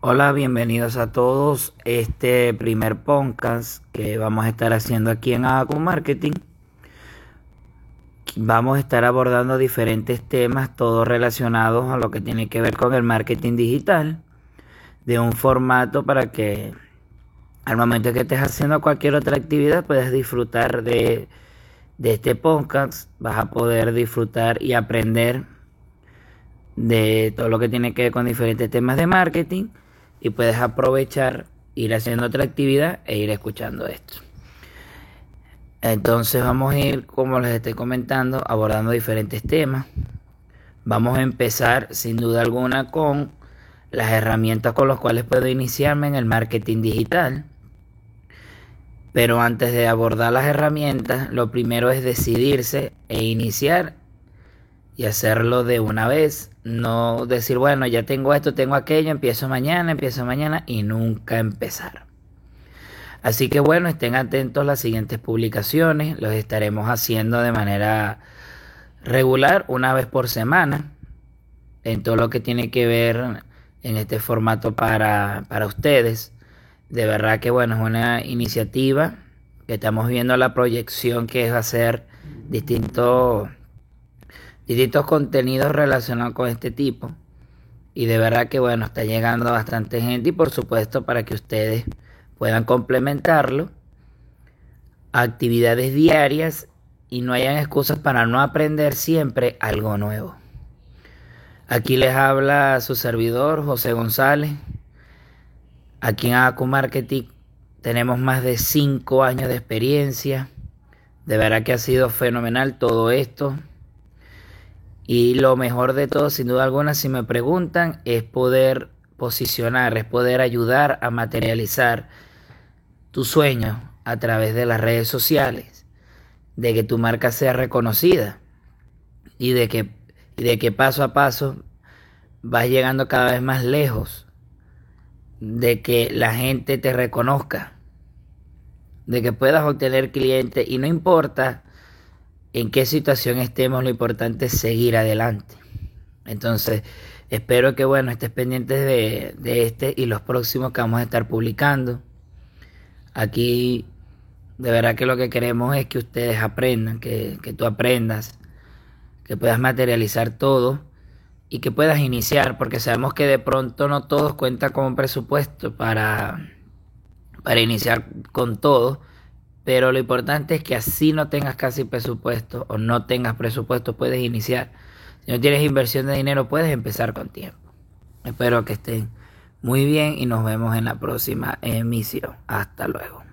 Hola, bienvenidos a todos. Este primer podcast que vamos a estar haciendo aquí en Acu Marketing. Vamos a estar abordando diferentes temas, todos relacionados a lo que tiene que ver con el marketing digital, de un formato para que al momento que estés haciendo cualquier otra actividad puedas disfrutar de, de este podcast, vas a poder disfrutar y aprender de todo lo que tiene que ver con diferentes temas de marketing y puedes aprovechar, ir haciendo otra actividad e ir escuchando esto. Entonces vamos a ir, como les estoy comentando, abordando diferentes temas. Vamos a empezar sin duda alguna con las herramientas con las cuales puedo iniciarme en el marketing digital. Pero antes de abordar las herramientas, lo primero es decidirse e iniciar y hacerlo de una vez. No decir, bueno, ya tengo esto, tengo aquello, empiezo mañana, empiezo mañana y nunca empezar. Así que bueno, estén atentos a las siguientes publicaciones. Los estaremos haciendo de manera regular, una vez por semana, en todo lo que tiene que ver en este formato para, para ustedes. De verdad que bueno, es una iniciativa que estamos viendo la proyección que es hacer distintos distintos contenidos relacionados con este tipo. Y de verdad que bueno, está llegando bastante gente y por supuesto para que ustedes puedan complementarlo. Actividades diarias y no hayan excusas para no aprender siempre algo nuevo. Aquí les habla su servidor José González. Aquí en Acu Marketing tenemos más de 5 años de experiencia. De verdad que ha sido fenomenal todo esto. Y lo mejor de todo, sin duda alguna, si me preguntan, es poder posicionar, es poder ayudar a materializar tu sueño a través de las redes sociales, de que tu marca sea reconocida y de que, de que paso a paso vas llegando cada vez más lejos, de que la gente te reconozca, de que puedas obtener clientes y no importa en qué situación estemos, lo importante es seguir adelante. Entonces, espero que, bueno, estés pendientes de, de este y los próximos que vamos a estar publicando. Aquí, de verdad que lo que queremos es que ustedes aprendan, que, que tú aprendas, que puedas materializar todo y que puedas iniciar, porque sabemos que de pronto no todos cuentan con un presupuesto para, para iniciar con todo pero lo importante es que así no tengas casi presupuesto o no tengas presupuesto, puedes iniciar. Si no tienes inversión de dinero, puedes empezar con tiempo. Espero que estén muy bien y nos vemos en la próxima emisión. Hasta luego.